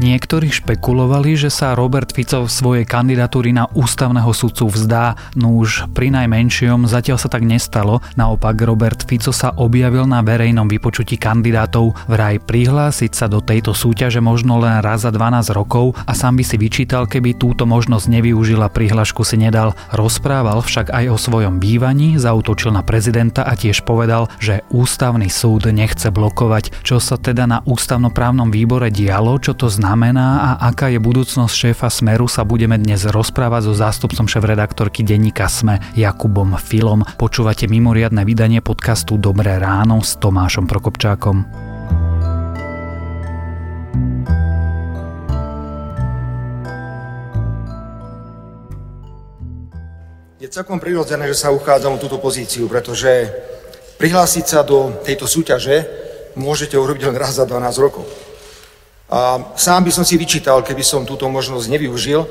Niektorí špekulovali, že sa Robert Fico svojej kandidatúry na ústavného sudcu vzdá, no už pri najmenšom zatiaľ sa tak nestalo. Naopak Robert Fico sa objavil na verejnom vypočutí kandidátov. Vraj prihlásiť sa do tejto súťaže možno len raz za 12 rokov a sám by si vyčítal, keby túto možnosť nevyužila prihlášku si nedal. Rozprával však aj o svojom bývaní, zautočil na prezidenta a tiež povedal, že ústavný súd nechce blokovať. Čo sa teda na ústavnoprávnom výbore dialo, čo to znamená znamená a aká je budúcnosť šéfa Smeru sa budeme dnes rozprávať so zástupcom šéf-redaktorky denníka Sme Jakubom Filom. Počúvate mimoriadne vydanie podcastu Dobré ráno s Tomášom Prokopčákom. Je celkom prirodzené, že sa uchádzam o túto pozíciu, pretože prihlásiť sa do tejto súťaže môžete urobiť len raz za 12 rokov. A sám by som si vyčítal, keby som túto možnosť nevyužil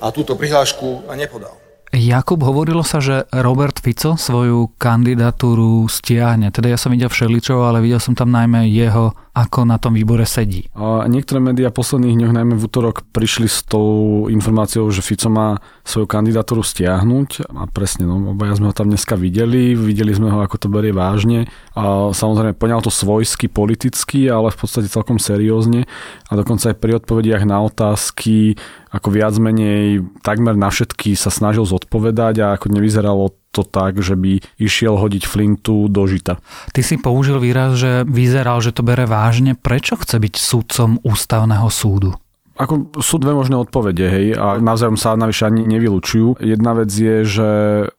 a túto prihlášku nepodal. Jakub, hovorilo sa, že Robert Fico svoju kandidatúru stiahne. Teda ja som videl všeličo, ale videl som tam najmä jeho ako na tom výbore sedí. A niektoré médiá posledných dňoch, najmä v útorok, prišli s tou informáciou, že Fico má svoju kandidatúru stiahnuť a presne, no, obaja sme ho tam dneska videli, videli sme ho, ako to berie vážne a samozrejme poňal to svojsky, politicky, ale v podstate celkom seriózne a dokonca aj pri odpovediach na otázky ako viac menej takmer na všetky sa snažil zodpovedať a ako nevyzeralo to tak, že by išiel hodiť flintu do žita. Ty si použil výraz, že vyzeral, že to bere vážne. Prečo chce byť sudcom ústavného súdu? Ako sú dve možné odpovede, hej, a navzájom sa navyše ani nevylučujú. Jedna vec je, že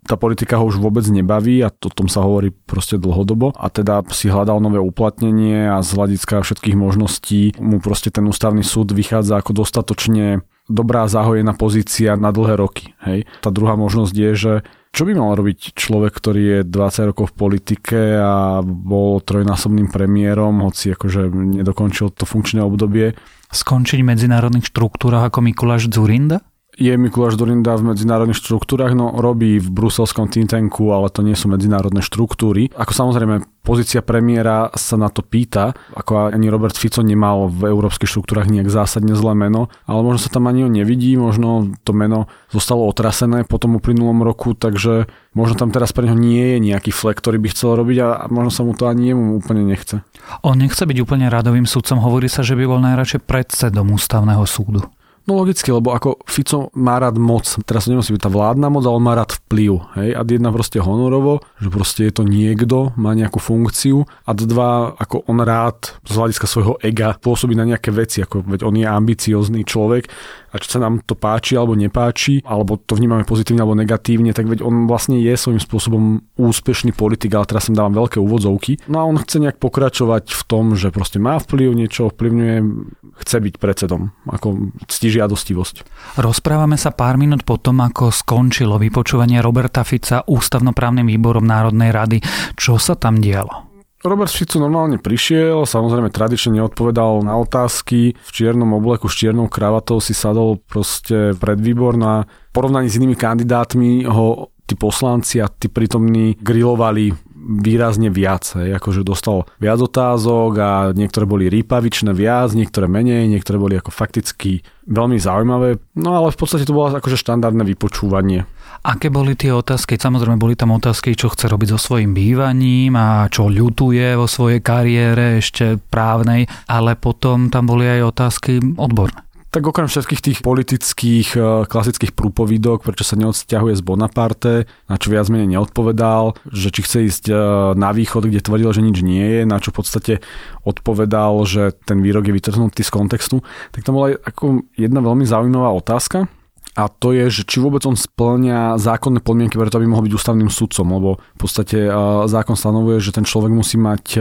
tá politika ho už vôbec nebaví a to tom sa hovorí proste dlhodobo a teda si hľadal nové uplatnenie a z hľadiska všetkých možností mu proste ten ústavný súd vychádza ako dostatočne dobrá zahojená pozícia na dlhé roky. Hej. Tá druhá možnosť je, že čo by mal robiť človek, ktorý je 20 rokov v politike a bol trojnásobným premiérom, hoci akože nedokončil to funkčné obdobie? Skončiť v medzinárodných štruktúrach ako Mikuláš Zurinda? je Mikuláš Dorinda v medzinárodných štruktúrach, no robí v bruselskom think tanku, ale to nie sú medzinárodné štruktúry. Ako samozrejme pozícia premiéra sa na to pýta, ako ani Robert Fico nemal v európskych štruktúrach nejak zásadne zlé meno, ale možno sa tam ani ho nevidí, možno to meno zostalo otrasené po tom uplynulom roku, takže možno tam teraz pre neho nie je nejaký flek, ktorý by chcel robiť a možno sa mu to ani jemu úplne nechce. On nechce byť úplne radovým sudcom, hovorí sa, že by bol najradšej predsedom ústavného súdu. No logicky, lebo ako Fico má rád moc, teraz to nemusí byť tá vládna moc, ale má rád vplyv. Hej? A jedna proste honorovo, že proste je to niekto, má nejakú funkciu a dva, ako on rád z hľadiska svojho ega pôsobí na nejaké veci, ako veď on je ambiciózny človek a čo sa nám to páči alebo nepáči, alebo to vnímame pozitívne alebo negatívne, tak veď on vlastne je svojím spôsobom úspešný politik, ale teraz som dávam veľké úvodzovky. No a on chce nejak pokračovať v tom, že proste má vplyv, niečo ovplyvňuje, chce byť predsedom, ako ctí žiadostivosť. Rozprávame sa pár minút po tom, ako skončilo vypočúvanie Roberta Fica ústavnoprávnym výborom Národnej rady. Čo sa tam dialo? Robert Fico normálne prišiel, samozrejme tradične neodpovedal na otázky, v čiernom obleku s čiernou kravatou si sadol proste pred výbor na porovnaní s inými kandidátmi ho tí poslanci a tí prítomní grilovali výrazne viac. Hej. Akože dostal viac otázok a niektoré boli rýpavičné viac, niektoré menej, niektoré boli ako fakticky veľmi zaujímavé. No ale v podstate to bolo akože štandardné vypočúvanie. Aké boli tie otázky? Samozrejme boli tam otázky, čo chce robiť so svojím bývaním a čo ľutuje vo svojej kariére ešte právnej, ale potom tam boli aj otázky odborné. Tak okrem všetkých tých politických e, klasických prúpovidok, prečo sa neodsťahuje z Bonaparte, na čo viac menej neodpovedal, že či chce ísť e, na východ, kde tvrdil, že nič nie je, na čo v podstate odpovedal, že ten výrok je vytrhnutý z kontextu, tak tam bola ako jedna veľmi zaujímavá otázka, a to je, že či vôbec on splňa zákonné podmienky preto, aby mohol byť ústavným sudcom, lebo v podstate zákon stanovuje, že ten človek musí mať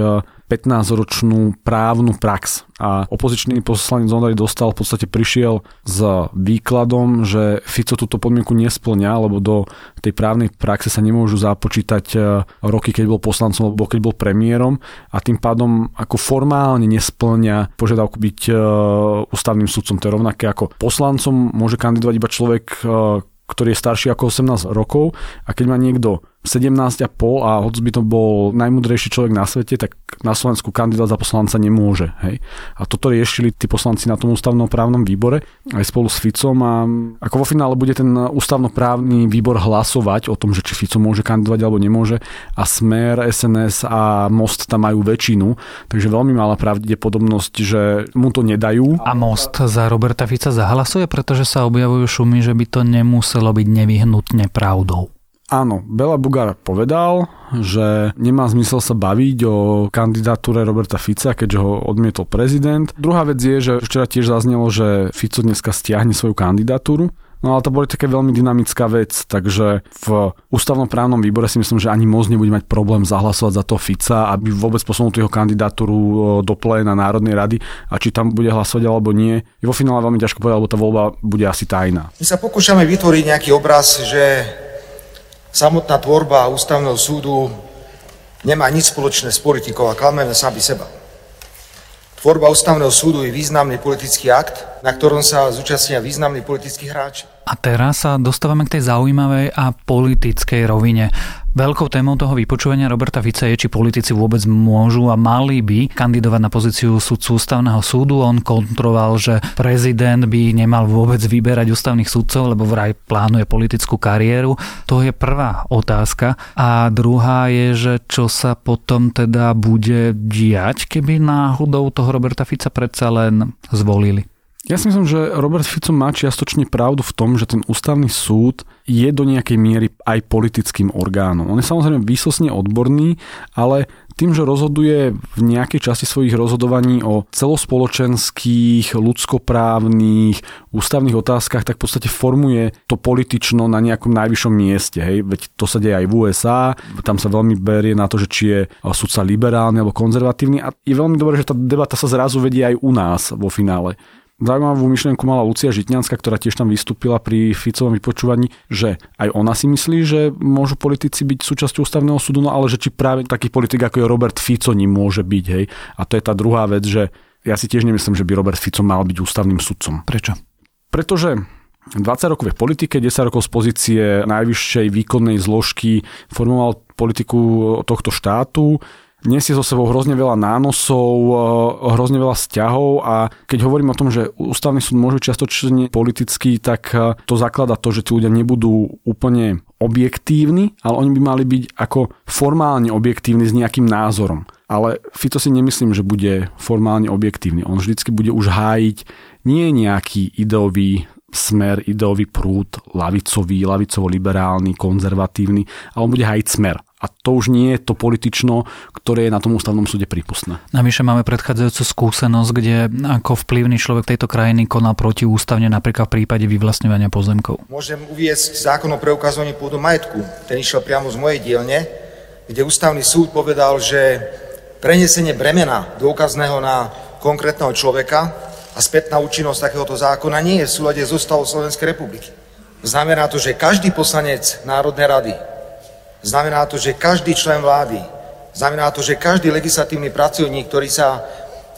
15-ročnú právnu prax. A opozičný poslanec Ondrej dostal, v podstate prišiel s výkladom, že Fico túto podmienku nesplňa, lebo do tej právnej praxe sa nemôžu započítať e, roky, keď bol poslancom alebo keď bol premiérom a tým pádom ako formálne nesplňa požiadavku byť e, ústavným sudcom. To je rovnaké ako poslancom môže kandidovať iba človek, e, ktorý je starší ako 18 rokov a keď má niekto 17,5 a hoď by to bol najmudrejší človek na svete, tak na Slovensku kandidát za poslanca nemôže. Hej? A toto riešili tí poslanci na tom ústavnoprávnom výbore aj spolu s Ficom a ako vo finále bude ten ústavnoprávny výbor hlasovať o tom, že či Fico môže kandidovať alebo nemôže a Smer, SNS a Most tam majú väčšinu, takže veľmi malá pravdepodobnosť, že mu to nedajú. A Most za Roberta Fica zahlasuje, pretože sa objavujú šumy, že by to nemuselo byť nevyhnutne pravdou. Áno, Bela Bugár povedal, že nemá zmysel sa baviť o kandidatúre Roberta Fica, keďže ho odmietol prezident. Druhá vec je, že včera tiež zaznelo, že Fico dneska stiahne svoju kandidatúru. No ale to boli také veľmi dynamická vec, takže v ústavnom právnom výbore si myslím, že ani moc nebude mať problém zahlasovať za to Fica, aby vôbec posunul jeho kandidatúru do pléna Národnej rady a či tam bude hlasovať alebo nie. Je vo finále veľmi ťažko povedať, lebo tá voľba bude asi tajná. My sa pokúšame vytvoriť nejaký obraz, že Samotná tvorba ústavného súdu nemá nič spoločné s politikou a klameme sami seba. Tvorba ústavného súdu je významný politický akt, na ktorom sa zúčastnia významní politickí hráči. A teraz sa dostávame k tej zaujímavej a politickej rovine. Veľkou témou toho vypočúvania Roberta Fica je, či politici vôbec môžu a mali by kandidovať na pozíciu sudcu ústavného súdu. On kontroval, že prezident by nemal vôbec vyberať ústavných sudcov, lebo vraj plánuje politickú kariéru. To je prvá otázka. A druhá je, že čo sa potom teda bude diať, keby náhodou toho Roberta Fica predsa len zvolili. Ja si myslím, že Robert Fico má čiastočne pravdu v tom, že ten ústavný súd je do nejakej miery aj politickým orgánom. On je samozrejme výsosne odborný, ale tým, že rozhoduje v nejakej časti svojich rozhodovaní o celospoločenských, ľudskoprávnych, ústavných otázkach, tak v podstate formuje to politično na nejakom najvyššom mieste. Hej? Veď to sa deje aj v USA, tam sa veľmi berie na to, že či je sudca liberálny alebo konzervatívny a je veľmi dobré, že tá debata sa zrazu vedie aj u nás vo finále. Zaujímavú myšlienku mala Lucia Žitňanská, ktorá tiež tam vystúpila pri Ficovom vypočúvaní, že aj ona si myslí, že môžu politici byť súčasťou ústavného súdu, no ale že či práve taký politik ako je Robert Fico ním môže byť. Hej. A to je tá druhá vec, že ja si tiež nemyslím, že by Robert Fico mal byť ústavným sudcom. Prečo? Pretože 20 rokov v politike, 10 rokov z pozície najvyššej výkonnej zložky formoval politiku tohto štátu, nesie so sebou hrozne veľa nánosov, eh, hrozne veľa vzťahov a keď hovorím o tom, že ústavný súd môže čiastočne politický, tak eh, to zaklada to, že tí ľudia nebudú úplne objektívni, ale oni by mali byť ako formálne objektívni s nejakým názorom. Ale Fito si nemyslím, že bude formálne objektívny. On vždycky bude už hájiť nie nejaký ideový smer, ideový prúd, lavicový, lavicovo-liberálny, konzervatívny, ale on bude hájiť smer. A to už nie je to politično, ktoré je na tom ústavnom súde prípustné. Navyše máme predchádzajúcu skúsenosť, kde ako vplyvný človek tejto krajiny konal protiústavne napríklad v prípade vyvlastňovania pozemkov. Môžem uviesť zákon o preukazovaní pôdu majetku. Ten išiel priamo z mojej dielne, kde ústavný súd povedal, že prenesenie bremena dôkazného na konkrétneho človeka a spätná účinnosť takéhoto zákona nie je v súlade s ústavou Slovenskej republiky. Znamená to, že každý poslanec Národnej rady Znamená to, že každý člen vlády, znamená to, že každý legislatívny pracovník, ktorý sa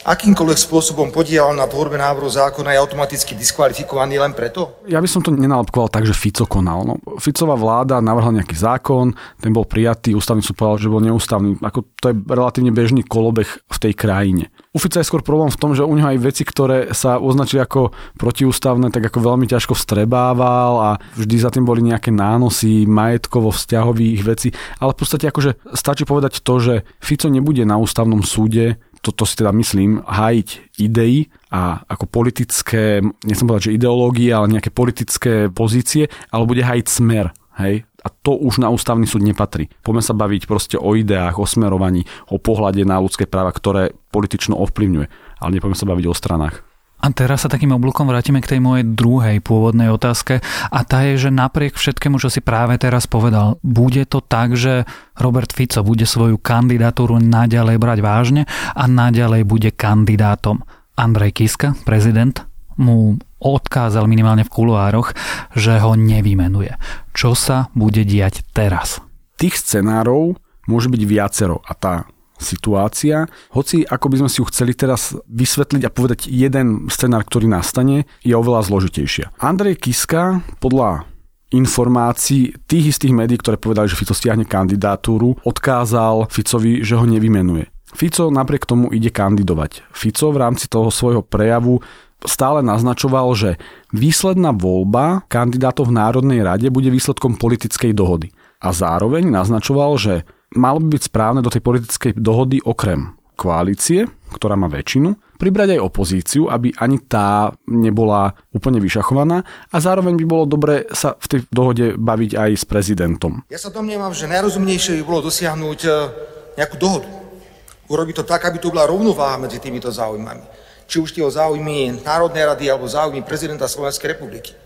akýmkoľvek spôsobom podielal na tvorbe návrhu zákona, je automaticky diskvalifikovaný len preto? Ja by som to nenálepkoval tak, že Fico konal. No, Ficová vláda navrhla nejaký zákon, ten bol prijatý, ústavný súd povedal, že bol neústavný. Ako to je relatívne bežný kolobeh v tej krajine. U Fica je skôr problém v tom, že u neho aj veci, ktoré sa označili ako protiústavné, tak ako veľmi ťažko vstrebával a vždy za tým boli nejaké nánosy majetkovo vzťahových vecí. Ale v podstate akože stačí povedať to, že Fico nebude na ústavnom súde toto si teda myslím, hájiť idei a ako politické, nechcem povedať, že ideológie, ale nejaké politické pozície, ale bude hájiť smer. Hej? A to už na ústavný súd nepatrí. Poďme sa baviť proste o ideách, o smerovaní, o pohľade na ľudské práva, ktoré politično ovplyvňuje. Ale nepoďme sa baviť o stranách. A teraz sa takým oblúkom vrátime k tej mojej druhej pôvodnej otázke a tá je, že napriek všetkému, čo si práve teraz povedal, bude to tak, že Robert Fico bude svoju kandidatúru naďalej brať vážne a naďalej bude kandidátom. Andrej Kiska, prezident, mu odkázal minimálne v kuluároch, že ho nevymenuje. Čo sa bude diať teraz? Tých scenárov môže byť viacero a tá situácia, hoci ako by sme si ju chceli teraz vysvetliť a povedať jeden scenár, ktorý nastane, je oveľa zložitejšia. Andrej Kiska podľa informácií tých istých médií, ktoré povedali, že Fico stiahne kandidatúru, odkázal Ficovi, že ho nevymenuje. Fico napriek tomu ide kandidovať. Fico v rámci toho svojho prejavu stále naznačoval, že výsledná voľba kandidátov v Národnej rade bude výsledkom politickej dohody. A zároveň naznačoval, že malo by byť správne do tej politickej dohody okrem koalície, ktorá má väčšinu, pribrať aj opozíciu, aby ani tá nebola úplne vyšachovaná a zároveň by bolo dobre sa v tej dohode baviť aj s prezidentom. Ja sa domnievam, že najrozumnejšie by bolo dosiahnuť e, nejakú dohodu. Urobiť to tak, aby tu bola rovnováha medzi týmito záujmami. Či už tie o záujmy Národnej rady alebo záujmy prezidenta Slovenskej republiky.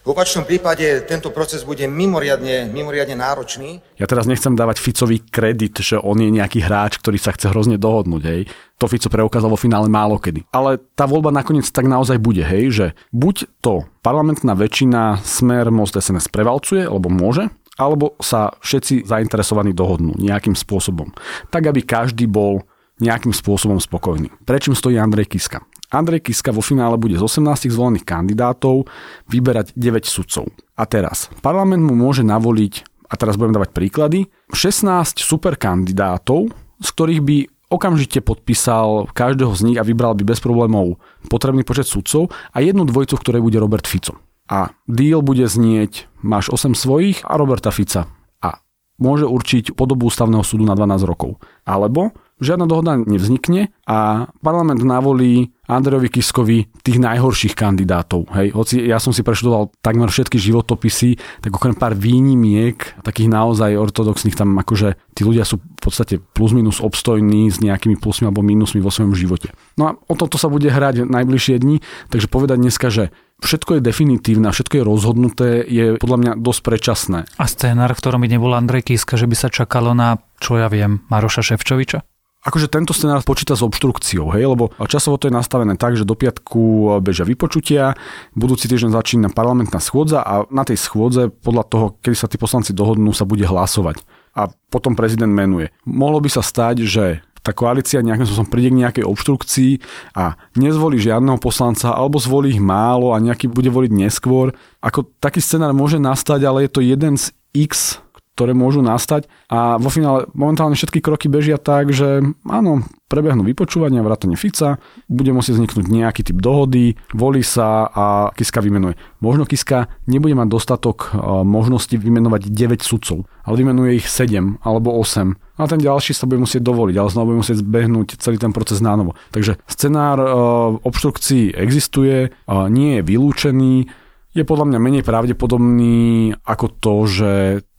V opačnom prípade tento proces bude mimoriadne, mimoriadne náročný. Ja teraz nechcem dávať Ficovi kredit, že on je nejaký hráč, ktorý sa chce hrozne dohodnúť. Hej. To Fico preukázal vo finále málo kedy. Ale tá voľba nakoniec tak naozaj bude, hej, že buď to parlamentná väčšina smer Most SNS prevalcuje, alebo môže, alebo sa všetci zainteresovaní dohodnú nejakým spôsobom. Tak, aby každý bol nejakým spôsobom spokojný. Prečím stojí Andrej Kiska? Andrej Kiska vo finále bude z 18 zvolených kandidátov vyberať 9 sudcov. A teraz, parlament mu môže navoliť, a teraz budem dávať príklady, 16 super kandidátov, z ktorých by okamžite podpísal každého z nich a vybral by bez problémov potrebný počet sudcov a jednu dvojicu, v ktorej bude Robert Fico. A deal bude znieť, máš 8 svojich a Roberta Fica. A môže určiť podobu ústavného súdu na 12 rokov. Alebo žiadna dohoda nevznikne a parlament navolí Andrejovi Kiskovi tých najhorších kandidátov. Hej, hoci ja som si preštudoval takmer všetky životopisy, tak okrem pár výnimiek, takých naozaj ortodoxných, tam akože tí ľudia sú v podstate plus minus obstojní s nejakými plusmi alebo minusmi vo svojom živote. No a o toto sa bude hrať najbližšie dni, takže povedať dneska, že všetko je definitívne, všetko je rozhodnuté, je podľa mňa dosť predčasné. A scénar, v ktorom by nebol Andrej Kiska, že by sa čakalo na, čo ja viem, Maroša Ševčoviča? Akože tento scenár počíta s obštrukciou, hej, lebo časovo to je nastavené tak, že do piatku bežia vypočutia, budúci týždeň začína parlamentná schôdza a na tej schôdze podľa toho, kedy sa tí poslanci dohodnú, sa bude hlasovať. A potom prezident menuje. Mohlo by sa stať, že tá koalícia nejakým spôsobom príde k nejakej obštrukcii a nezvolí žiadneho poslanca alebo zvolí ich málo a nejaký bude voliť neskôr. Ako taký scenár môže nastať, ale je to jeden z x ktoré môžu nastať a vo finále momentálne všetky kroky bežia tak, že áno, prebehnú vypočúvania, vrátane Fica, bude musieť vzniknúť nejaký typ dohody, volí sa a Kiska vymenuje. Možno Kiska nebude mať dostatok e, možnosti vymenovať 9 sudcov, ale vymenuje ich 7 alebo 8 a ten ďalší sa bude musieť dovoliť, ale znova bude musieť zbehnúť celý ten proces na novo. Takže scenár e, obštrukcií existuje, nie je vylúčený, je podľa mňa menej pravdepodobný ako to, že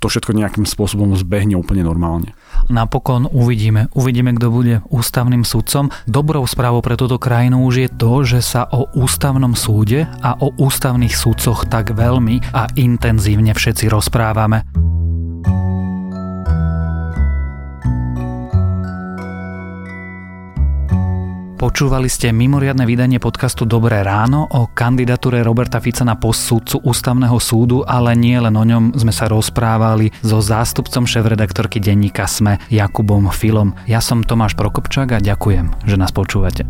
to všetko nejakým spôsobom zbehne úplne normálne. Napokon uvidíme. Uvidíme, kto bude ústavným sudcom. Dobrou správou pre túto krajinu už je to, že sa o ústavnom súde a o ústavných sudcoch tak veľmi a intenzívne všetci rozprávame. Počúvali ste mimoriadne vydanie podcastu Dobré ráno o kandidatúre Roberta Fica na post súdcu ústavného súdu, ale nie len o ňom sme sa rozprávali so zástupcom šéf-redaktorky denníka SME Jakubom Filom. Ja som Tomáš Prokopčák a ďakujem, že nás počúvate.